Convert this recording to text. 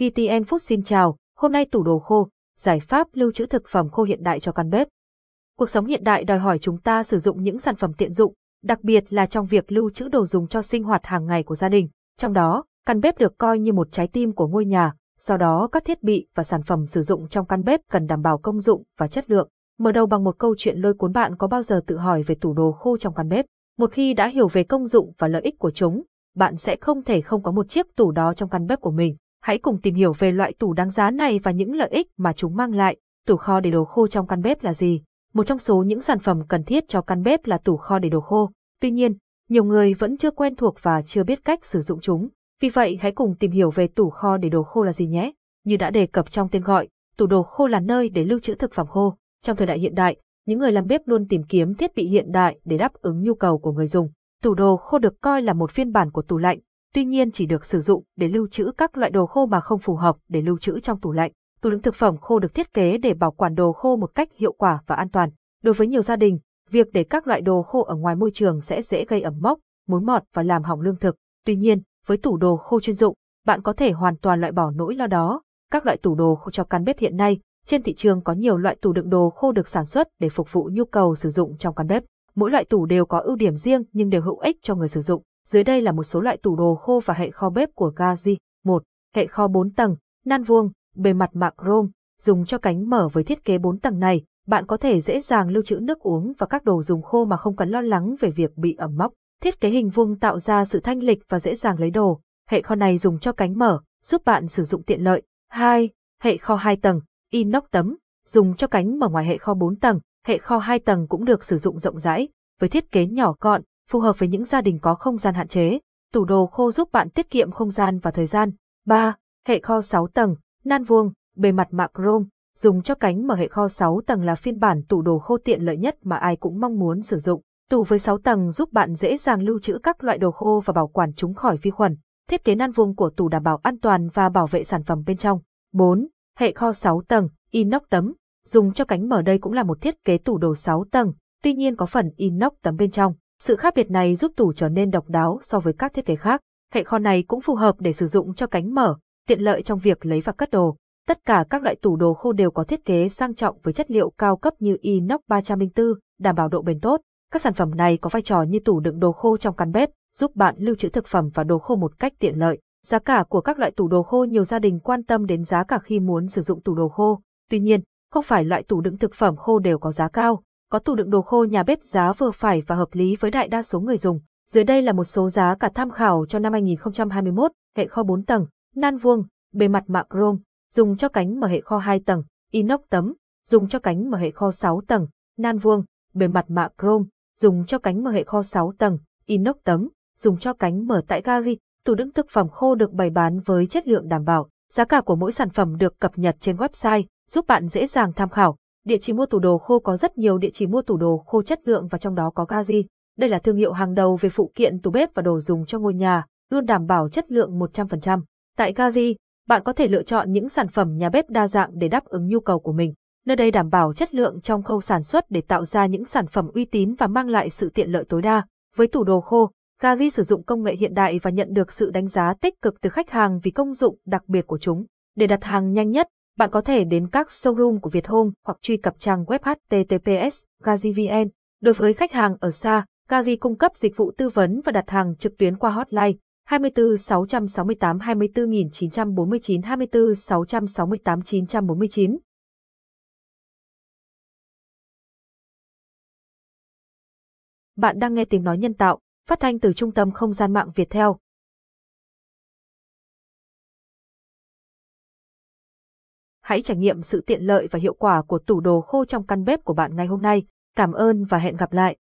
GTN Food xin chào, hôm nay tủ đồ khô, giải pháp lưu trữ thực phẩm khô hiện đại cho căn bếp. Cuộc sống hiện đại đòi hỏi chúng ta sử dụng những sản phẩm tiện dụng, đặc biệt là trong việc lưu trữ đồ dùng cho sinh hoạt hàng ngày của gia đình. Trong đó, căn bếp được coi như một trái tim của ngôi nhà, do đó các thiết bị và sản phẩm sử dụng trong căn bếp cần đảm bảo công dụng và chất lượng. Mở đầu bằng một câu chuyện lôi cuốn bạn có bao giờ tự hỏi về tủ đồ khô trong căn bếp. Một khi đã hiểu về công dụng và lợi ích của chúng, bạn sẽ không thể không có một chiếc tủ đó trong căn bếp của mình. Hãy cùng tìm hiểu về loại tủ đáng giá này và những lợi ích mà chúng mang lại. Tủ kho để đồ khô trong căn bếp là gì? Một trong số những sản phẩm cần thiết cho căn bếp là tủ kho để đồ khô. Tuy nhiên, nhiều người vẫn chưa quen thuộc và chưa biết cách sử dụng chúng. Vì vậy hãy cùng tìm hiểu về tủ kho để đồ khô là gì nhé. Như đã đề cập trong tên gọi, tủ đồ khô là nơi để lưu trữ thực phẩm khô. Trong thời đại hiện đại, những người làm bếp luôn tìm kiếm thiết bị hiện đại để đáp ứng nhu cầu của người dùng. Tủ đồ khô được coi là một phiên bản của tủ lạnh, tuy nhiên chỉ được sử dụng để lưu trữ các loại đồ khô mà không phù hợp để lưu trữ trong tủ lạnh. Tủ đựng thực phẩm khô được thiết kế để bảo quản đồ khô một cách hiệu quả và an toàn. Đối với nhiều gia đình, việc để các loại đồ khô ở ngoài môi trường sẽ dễ gây ẩm mốc, mối mọt và làm hỏng lương thực. Tuy nhiên, với tủ đồ khô chuyên dụng, bạn có thể hoàn toàn loại bỏ nỗi lo đó. Các loại tủ đồ khô cho căn bếp hiện nay, trên thị trường có nhiều loại tủ đựng đồ khô được sản xuất để phục vụ nhu cầu sử dụng trong căn bếp. Mỗi loại tủ đều có ưu điểm riêng nhưng đều hữu ích cho người sử dụng. Dưới đây là một số loại tủ đồ khô và hệ kho bếp của Gazi. 1. Hệ kho 4 tầng, nan vuông, bề mặt mạc chrome, dùng cho cánh mở với thiết kế 4 tầng này, bạn có thể dễ dàng lưu trữ nước uống và các đồ dùng khô mà không cần lo lắng về việc bị ẩm mốc. Thiết kế hình vuông tạo ra sự thanh lịch và dễ dàng lấy đồ. Hệ kho này dùng cho cánh mở, giúp bạn sử dụng tiện lợi. 2. Hệ kho 2 tầng, inox tấm, dùng cho cánh mở ngoài hệ kho 4 tầng. Hệ kho 2 tầng cũng được sử dụng rộng rãi, với thiết kế nhỏ gọn, phù hợp với những gia đình có không gian hạn chế. Tủ đồ khô giúp bạn tiết kiệm không gian và thời gian. 3. Hệ kho 6 tầng, nan vuông, bề mặt mạ chrome, dùng cho cánh mở hệ kho 6 tầng là phiên bản tủ đồ khô tiện lợi nhất mà ai cũng mong muốn sử dụng. Tủ với 6 tầng giúp bạn dễ dàng lưu trữ các loại đồ khô và bảo quản chúng khỏi vi khuẩn. Thiết kế nan vuông của tủ đảm bảo an toàn và bảo vệ sản phẩm bên trong. 4. Hệ kho 6 tầng, inox tấm. Dùng cho cánh mở đây cũng là một thiết kế tủ đồ 6 tầng, tuy nhiên có phần inox tấm bên trong. Sự khác biệt này giúp tủ trở nên độc đáo so với các thiết kế khác. Hệ kho này cũng phù hợp để sử dụng cho cánh mở, tiện lợi trong việc lấy và cất đồ. Tất cả các loại tủ đồ khô đều có thiết kế sang trọng với chất liệu cao cấp như inox 304, đảm bảo độ bền tốt. Các sản phẩm này có vai trò như tủ đựng đồ khô trong căn bếp, giúp bạn lưu trữ thực phẩm và đồ khô một cách tiện lợi. Giá cả của các loại tủ đồ khô nhiều gia đình quan tâm đến giá cả khi muốn sử dụng tủ đồ khô. Tuy nhiên, không phải loại tủ đựng thực phẩm khô đều có giá cao. Có tủ đựng đồ khô nhà bếp giá vừa phải và hợp lý với đại đa số người dùng. Dưới đây là một số giá cả tham khảo cho năm 2021, hệ kho 4 tầng, nan vuông, bề mặt mạ chrome, dùng cho cánh mở hệ kho 2 tầng, inox tấm, dùng cho cánh mở hệ kho 6 tầng, nan vuông, bề mặt mạ chrome, dùng cho cánh mở hệ kho 6 tầng, inox tấm, dùng cho cánh mở tại gari, tủ đựng thực phẩm khô được bày bán với chất lượng đảm bảo. Giá cả của mỗi sản phẩm được cập nhật trên website, giúp bạn dễ dàng tham khảo. Địa chỉ mua tủ đồ khô có rất nhiều địa chỉ mua tủ đồ khô chất lượng và trong đó có Gazi. Đây là thương hiệu hàng đầu về phụ kiện tủ bếp và đồ dùng cho ngôi nhà, luôn đảm bảo chất lượng 100%. Tại Gazi, bạn có thể lựa chọn những sản phẩm nhà bếp đa dạng để đáp ứng nhu cầu của mình. Nơi đây đảm bảo chất lượng trong khâu sản xuất để tạo ra những sản phẩm uy tín và mang lại sự tiện lợi tối đa. Với tủ đồ khô, Gazi sử dụng công nghệ hiện đại và nhận được sự đánh giá tích cực từ khách hàng vì công dụng đặc biệt của chúng. Để đặt hàng nhanh nhất, bạn có thể đến các showroom của Viethome hoặc truy cập trang web https gazivn. Đối với khách hàng ở xa, Gazi cung cấp dịch vụ tư vấn và đặt hàng trực tuyến qua hotline 24 668 24 949 24 668 949. Bạn đang nghe tiếng nói nhân tạo, phát thanh từ trung tâm không gian mạng Việt Theo. Hãy trải nghiệm sự tiện lợi và hiệu quả của tủ đồ khô trong căn bếp của bạn ngày hôm nay. Cảm ơn và hẹn gặp lại.